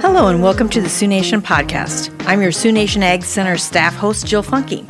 Hello, and welcome to the Sioux Nation podcast. I'm your Sioux Nation Ag Center staff host, Jill Funky.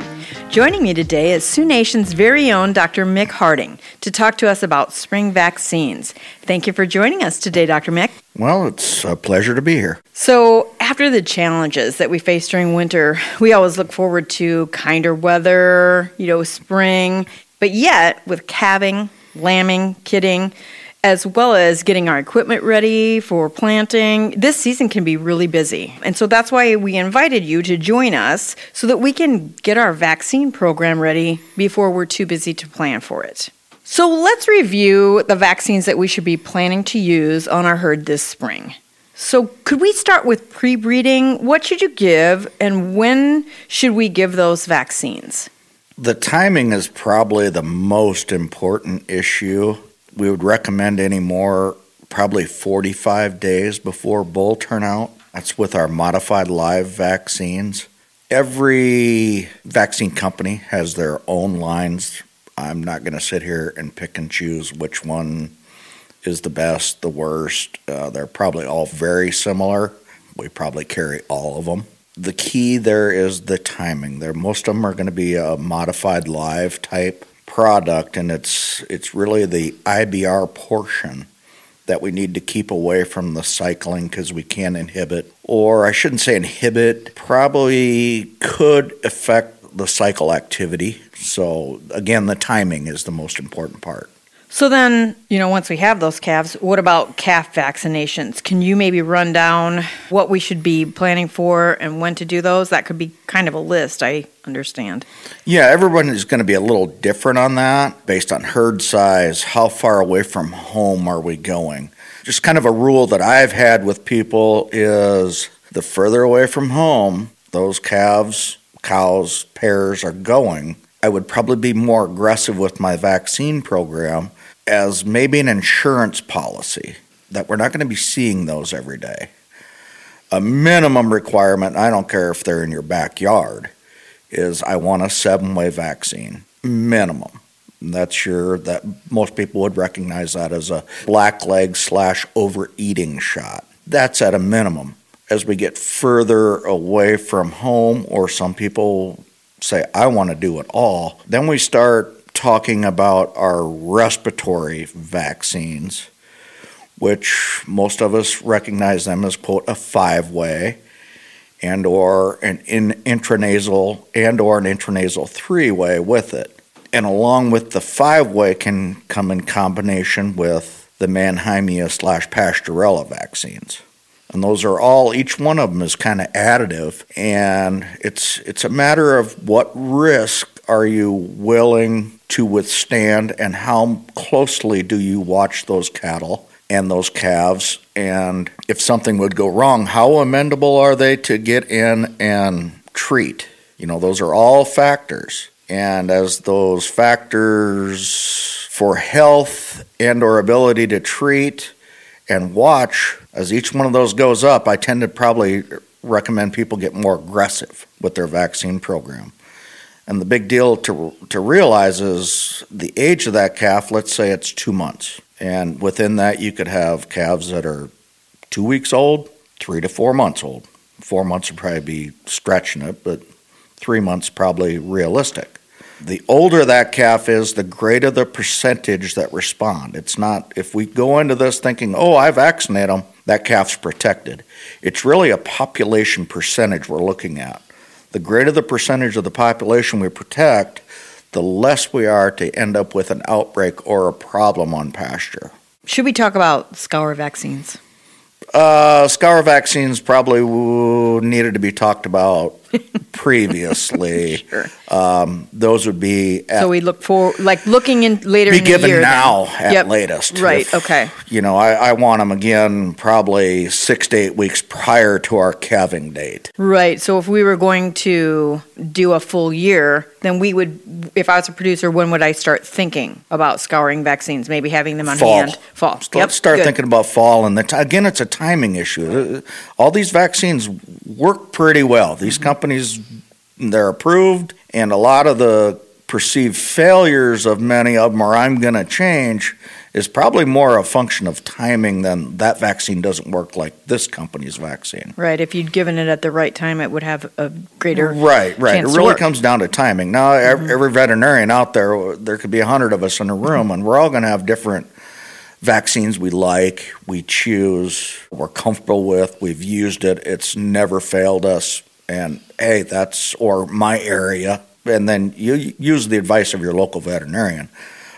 Joining me today is Sioux Nation's very own Dr. Mick Harding to talk to us about spring vaccines. Thank you for joining us today, Dr. Mick. Well, it's a pleasure to be here. So, after the challenges that we face during winter, we always look forward to kinder weather, you know, spring. But yet, with calving, lambing, kidding, as well as getting our equipment ready for planting. This season can be really busy. And so that's why we invited you to join us so that we can get our vaccine program ready before we're too busy to plan for it. So let's review the vaccines that we should be planning to use on our herd this spring. So, could we start with pre breeding? What should you give, and when should we give those vaccines? The timing is probably the most important issue we would recommend any more probably 45 days before bull turnout. That's with our modified live vaccines. Every vaccine company has their own lines. I'm not going to sit here and pick and choose which one is the best, the worst. Uh, they're probably all very similar. We probably carry all of them. The key there is the timing. There, most of them are going to be a modified live type product, and it's it's really the IBR portion that we need to keep away from the cycling because we can inhibit, or I shouldn't say inhibit, probably could affect the cycle activity. So again, the timing is the most important part. So then, you know, once we have those calves, what about calf vaccinations? Can you maybe run down what we should be planning for and when to do those? That could be kind of a list, I understand. Yeah, everyone is going to be a little different on that based on herd size, how far away from home are we going? Just kind of a rule that I've had with people is the further away from home those calves, cows, pairs are going, I would probably be more aggressive with my vaccine program as maybe an insurance policy that we're not going to be seeing those every day. A minimum requirement, I don't care if they're in your backyard, is I want a seven way vaccine. Minimum. And that's your that most people would recognize that as a black leg slash overeating shot. That's at a minimum. As we get further away from home, or some people say, I want to do it all, then we start talking about our respiratory vaccines, which most of us recognize them as quote a five way and or an in, intranasal and or an intranasal three way with it. And along with the five way can come in combination with the Mannheimia slash Pasteurella vaccines. And those are all each one of them is kind of additive and it's it's a matter of what risk are you willing to withstand and how closely do you watch those cattle and those calves? And if something would go wrong how amendable are they to get in and treat? You know those are all factors. And as those factors for health and or ability to treat and watch as each one of those goes up i tend to probably recommend people get more aggressive with their vaccine program and the big deal to, to realize is the age of that calf, let's say it's two months. And within that, you could have calves that are two weeks old, three to four months old. Four months would probably be stretching it, but three months probably realistic. The older that calf is, the greater the percentage that respond. It's not, if we go into this thinking, oh, I vaccinate them, that calf's protected. It's really a population percentage we're looking at the greater the percentage of the population we protect, the less we are to end up with an outbreak or a problem on pasture. Should we talk about scour vaccines? Uh, scour vaccines probably needed to be talked about previously. Sure. Um, those would be at, So we look for, like, looking in later be in the given year. then. now at Yep. latest. Right, If- okay. You know, I, I want them again probably six to eight weeks prior to our calving date. Right. So if we were going to do a full year, then we would, if I was a producer, when would I start thinking about scouring vaccines? Maybe having them on Fall. hand? Fall. Let's Yep, start good. thinking about fall, and the t- again, it's a timing issue. Uh, All these vaccines work pretty well. These Mm-hmm. Companies, they're approved, and a lot of the perceived failures of many of them, or I'm going to change, is probably more a function of timing than that vaccine doesn't work like this company's vaccine. Right. If you'd given it at the right time, it would have a greater. Right, right. It really. Mm-hmm. comes down to timing. Now, ev- every veterinarian out there, there could be a hundred of us in a room, and we're all going to have different vaccines we like, we choose, we're comfortable with, we've used it, it's never failed us, and hey, that's or my area, and then you use the advice of your local veterinarian.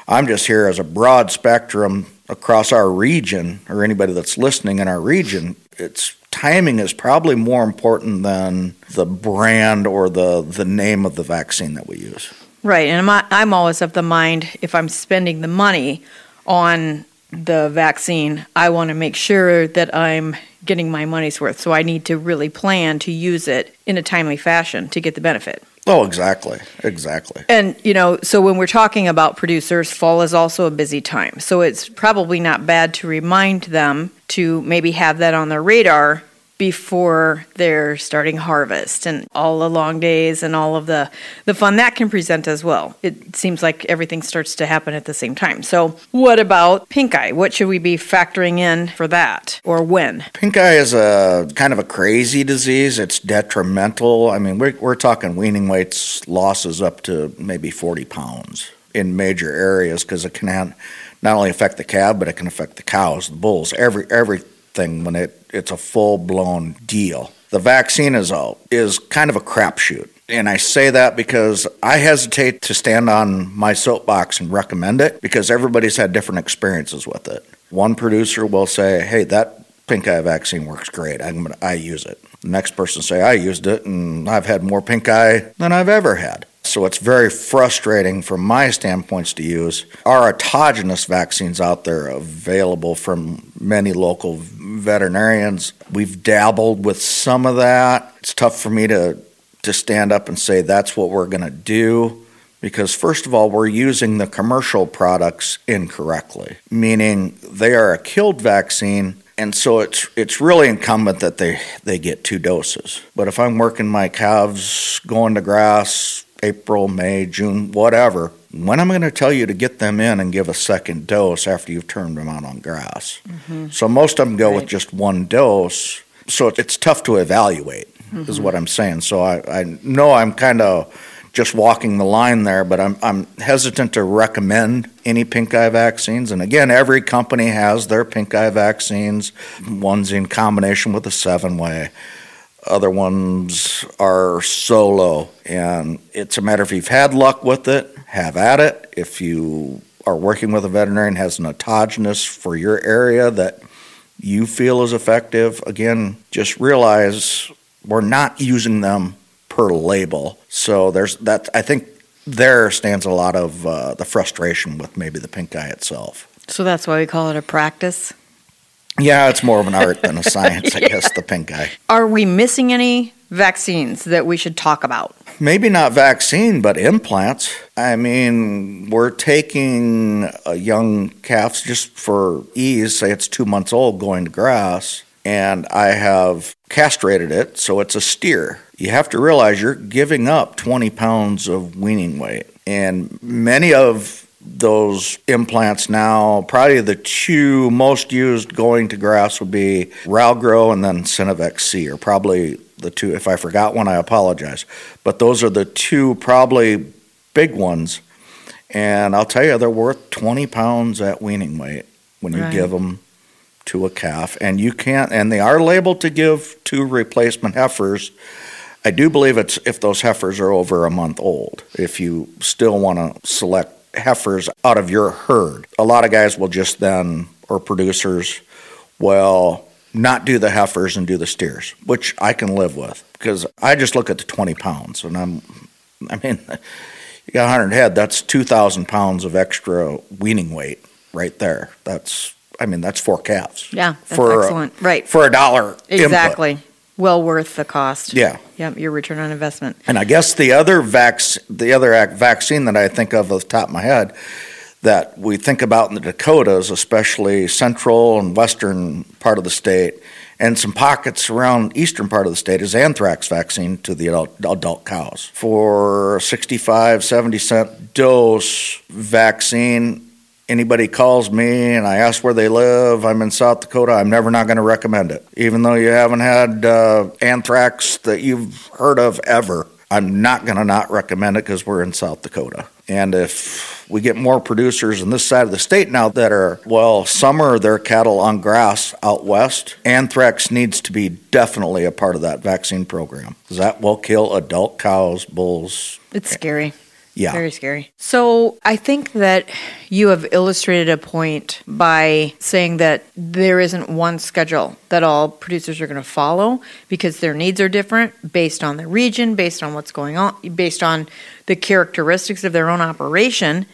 I'm just here as a broad spectrum across our region, or anybody that's listening in our region. It's timing is probably more important than the brand or the the name of the vaccine that we use. Right. And I'm, I'm always of the mind if I'm spending the money on the vaccine, I want to make sure that I'm getting my money's worth. So I need to really plan to use it in a timely fashion to get the benefit. Oh, exactly, exactly. And, you know, so when we're talking about producers, fall is also a busy time. So it's probably not bad to remind them to maybe have that on their radar before they're starting harvest and all the long days and all of the, the fun that can present as well. It seems like everything starts to happen at the same time. So, what about pink eye? What should we be factoring in for that or when? Pink eye is a kind of a crazy disease. It's detrimental. I mean, we're, we're talking weaning weights losses up to maybe 40 pounds in major areas because it can not only affect the calf, but it can affect the cows, the bulls, every everything when it, it's a full blown deal. The vaccine is a, is kind of a crapshoot. And I say that because I hesitate to stand on my soapbox and recommend it because everybody's had different experiences with it. One producer will say, "Hey, that pink eye vaccine works great. I'm gonna, I use it." The next person say, "I used it and I've had more pink eye than I've ever had." So it's very frustrating from my standpoints to use. Our autogenous vaccines out there available from many local veterinarians. We've dabbled with some of that. It's tough for me to to stand up and say that's what we're going to do because first of all we're using the commercial products incorrectly meaning they are a killed vaccine and so it's it's really incumbent that they they get two doses but if i'm working my calves going to grass april may june whatever when i'm going to tell you to get them in and give a second dose after you've turned them out on grass? Mm-hmm. So most of them go with just one dose so it's- tough to evaluate is what mm-hmm. i'm saying. So i, I know i'm kind of just walking the line there, but I'm, I'm hesitant to recommend any pink eye vaccines. And again, every company has their pink eye vaccines. One's in combination with a seven way, other ones are solo. And it's a matter if you've had luck with it, have at it. If you are working with a veterinarian has an autogenous for your area that you feel is effective, again, just realize we're not using them per label. So there's that. I think there stands a lot of uh, the frustration with maybe the pink eye itself. So that's why we call it a practice. Yeah, it's more of an art than a science, I guess. The pink eye. Are we missing any vaccines that we should talk about? Maybe not vaccine, but implants. I mean, we're taking a young calves just for ease. Say it's two months old, going to grass, and I have castrated it, so it's a steer. You have to realize you're giving up 20 pounds of weaning weight, and many of those implants now, probably the to most used going to grass would be Ralgro and then Synovex C, or probably the two. If I forgot one, I apologize. But those are the two probably big ones. And I'll tell you, they're worth 20 pounds at weaning weight when you Right. give them to a calf. And you can't, and they are labeled to give two replacement heifers. I do believe it's if those heifers are over a month old, if you still want to select heifers out of your herd. A lot of guys will just then, or producers, will not do the heifers and do the steers, which I can live with because I just look at the 20 pounds and I'm, I mean, you got 100 head, that's 2,000 pounds of extra weaning weight right there. That's, I mean, that's four calves. Yeah, that's for, excellent. Right. For a dollar. input. Well worth the cost. Yeah. Yep, your return on investment. And I guess the other vac, the other vaccine that I think of off the top of my head that we think about in the Dakotas, especially central and western part of the state, and some pockets around eastern part of the state, is anthrax vaccine to the adult, adult cows. For 65, 70 cent dose vaccine, anybody calls me and I ask where they live, I'm in South Dakota, I'm never not going to recommend it. Even though you haven't had uh, anthrax that you've heard of ever, I'm not going to not recommend it because we're in South Dakota. And if we get more producers in this side of the state now that are, well, summer their cattle on grass out west, anthrax needs to be definitely a part of that vaccine program that will kill adult cows, bulls. It's scary. Yeah. Very scary. So I think that you have illustrated a point by saying that there isn't one schedule that all producers are going to follow because their needs are different based on the region, based on what's going on, based on the characteristics of their own operation.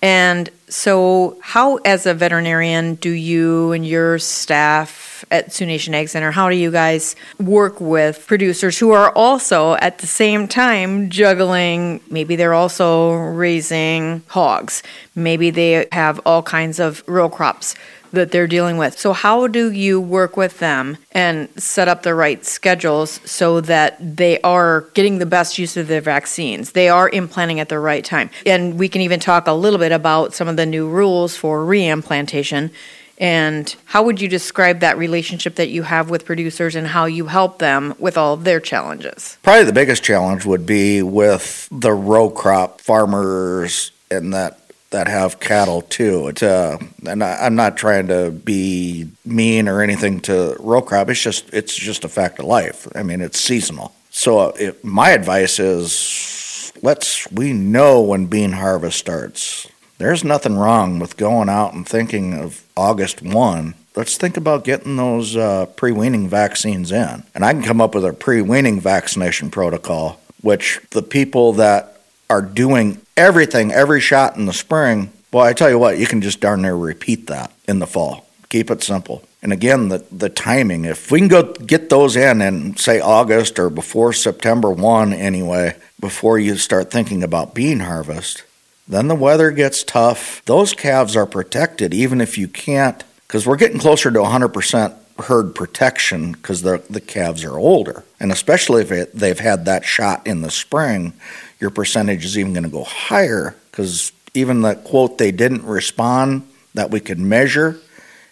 And so, how, as a veterinarian, do you and your staff at Sioux Nation Ag Center, how do you guys work with producers who are also at the same time juggling? Maybe they're also raising hogs, maybe they have all kinds of row crops that they're dealing with. So, how do you work with them and set up the right schedules so that they are getting the best use of their vaccines? They are implanting at the right time. And we can even talk a little bit about some of the new rules for reimplantation. And how would you describe that relationship that you have with producers and how you help them with all their challenges? Probably the biggest challenge would be with the row crop farmers and that that have cattle too. It's, uh, and I, I'm not trying to be mean or anything to row crop. It's just it's just a fact of life. I mean, it's seasonal. So it, my advice is let's we know when bean harvest starts. There's nothing wrong with going out and thinking of August one. Let's think about getting those uh, pre-weaning vaccines in, and I can come up with a pre-weaning vaccination protocol, which the people that are doing everything, every shot in the spring, well, I tell you what, you can just darn near repeat that in the fall. Keep it simple. And again, the, the timing, if we can go get those in in, say, August or before September 1 anyway, before you start thinking about bean harvest, then the weather gets tough. Those calves are protected even if you can't, because we're getting closer to 100% herd protection because the, the calves are older. And especially if it, they've had that shot in the spring, your percentage is even going to go higher because even the quote they didn't respond that we could measure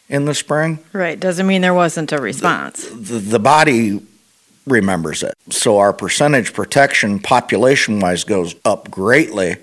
in the spring, Right. Doesn't mean there wasn't a response. the, the body remembers it. So our percentage protection population wise goes up greatly.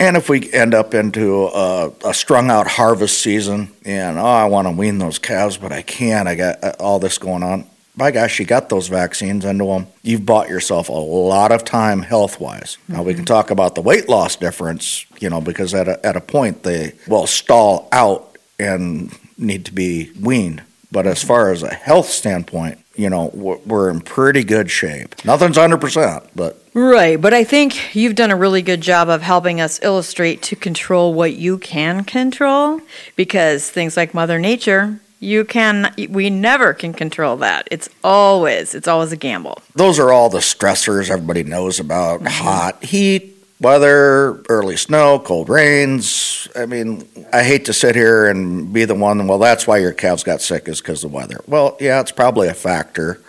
And if we end up into a, a strung out harvest season and, oh, I want to wean those calves, but I can't, I got uh, all this going on. By gosh, you got those vaccines into them. You've bought yourself a lot of time health wise. Now, we can talk about the weight loss difference, you know, because at a, at a point they will stall out and need to be weaned. But as far as a health standpoint, you know, we're, in pretty good shape. Nothing's 100%, but Right, but I think you've done a really good job of helping us illustrate to control what you can control because things like Mother Nature, you can we never can control that. It's always it's always a gamble. those are all the stressors everybody knows about mm-hmm. hot, heat, weather, early snow, cold rains. I mean, I hate to sit here and be the one, well, that's why your calves got sick is because of the weather. Well, yeah, it's probably a factor.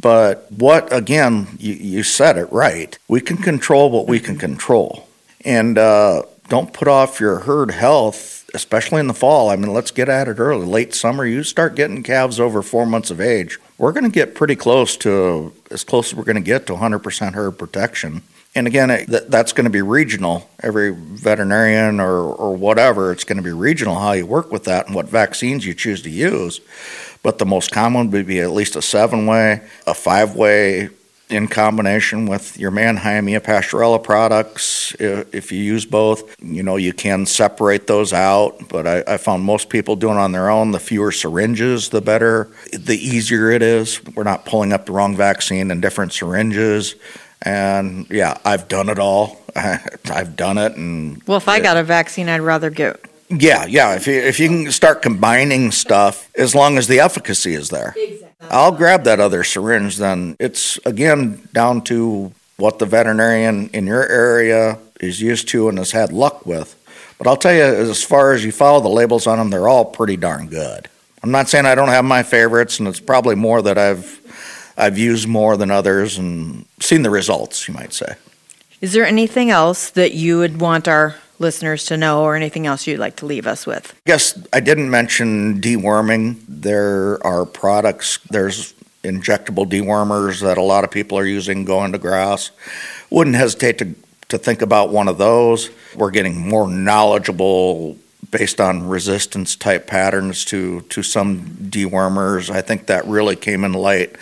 But what, again, you, you said it right. We can control what we can control. And uh, don't put off your herd health, especially in the fall. I mean, let's get at it early. Late summer, you start getting calves over four months of age. We're going to get pretty close to, as close as we're going to get to 100% herd protection. And again, it, that, that's going to be regional. Every veterinarian or, or whatever, it's going to be regional how you work with that and what vaccines you choose to use. But the most common would be at least a seven way, a five way, in combination with your Mannheimia Pasteurella products. If you use both, you know, you can separate those out, but I, I, found most people doing on their own. The fewer syringes, the better. The easier it is. We're not pulling up the wrong vaccine in different syringes. And yeah, I've done it all. I've done it. And well, if I got a vaccine, I'd rather get yeah, yeah. If you if you can start combining stuff, as long as the efficacy is there, exactly. I'll grab that other syringe. Then it's again down to what the veterinarian in your area is used to and has had luck with. But I'll tell you, as far as you follow the labels on them, they're all pretty darn good. I'm not saying I don't have my favorites, and it's probably more that I've I've used more than others and seen the results. You might say. Is there anything else that you would want our listeners to know or anything else you'd like to leave us with? I guess I didn't mention deworming. There are products, there's injectable dewormers that a lot of people are using going to grass. Wouldn't hesitate to, to think about one of those. We're getting more knowledgeable based on resistance type patterns to, to some dewormers. I think that really came in light.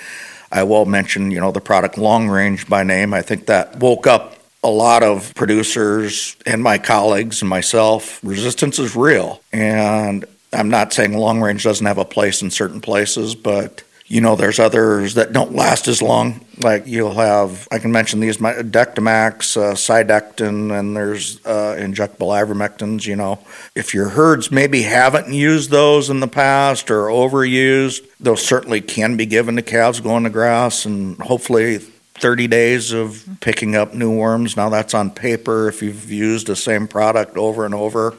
I will mention, you know, the product Long Range by name. I think that woke up a lot of producers and my colleagues and myself, resistance is real. And I'm not saying long range doesn't have a place in certain places, but you know, there's others that don't last as long. Like you'll have, I can mention these Dectomax, uh, Cydectin, and there's uh, injectable ivermectins. You know, if your herds maybe haven't used those in the past or overused, those certainly can be given to calves going to grass, and hopefully 30 days of picking up new worms. Now that's on paper. If you've used the same product over and over,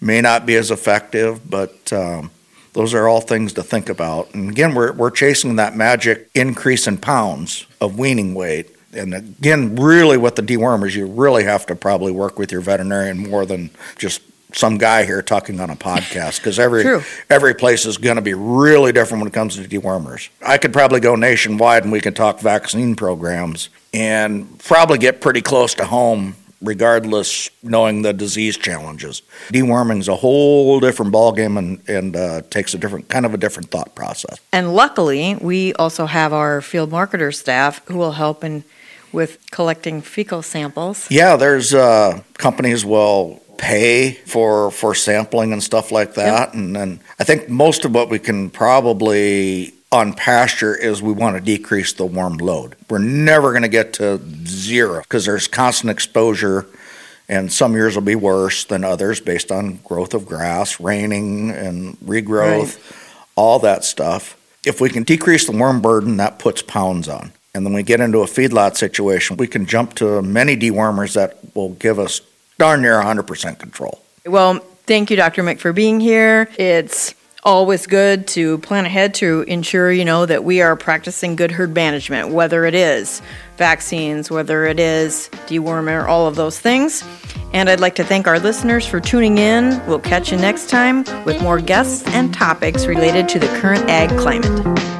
may not be as effective, but um, those are all things to think about. And again, we're, we're chasing that magic increase in pounds of weaning weight. And again, really with the dewormers, you really have to probably work with your veterinarian more than just some guy here talking on a podcast because every True. every place is going to be really different when it comes to dewormers. I could probably go nationwide and we could talk vaccine programs and probably get pretty close to home regardless knowing the disease challenges. Deworming is a whole different ballgame and, and uh, takes a different kind of a different thought process. And luckily, we also have our field marketer staff who will help in with collecting fecal samples. Yeah, there's uh, companies will pay for for sampling and stuff like that. Yep. And then I think most of what we can probably on pasture is we want to decrease the worm load. We're never going to get to zero because there's constant exposure and some years will be worse than others based on growth of grass, raining and regrowth, right. all that stuff. If we can decrease the worm burden, that puts pounds on. And then we get into a feedlot situation, we can jump to many dewormers that will give us darn near 100% control. Well, thank you, Dr. Mick, for being here. It's always good to plan ahead to ensure you know that we are practicing good herd management whether it is vaccines whether it is dewormer all of those things and i'd like to thank our listeners for tuning in we'll catch you next time with more guests and topics related to the current ag climate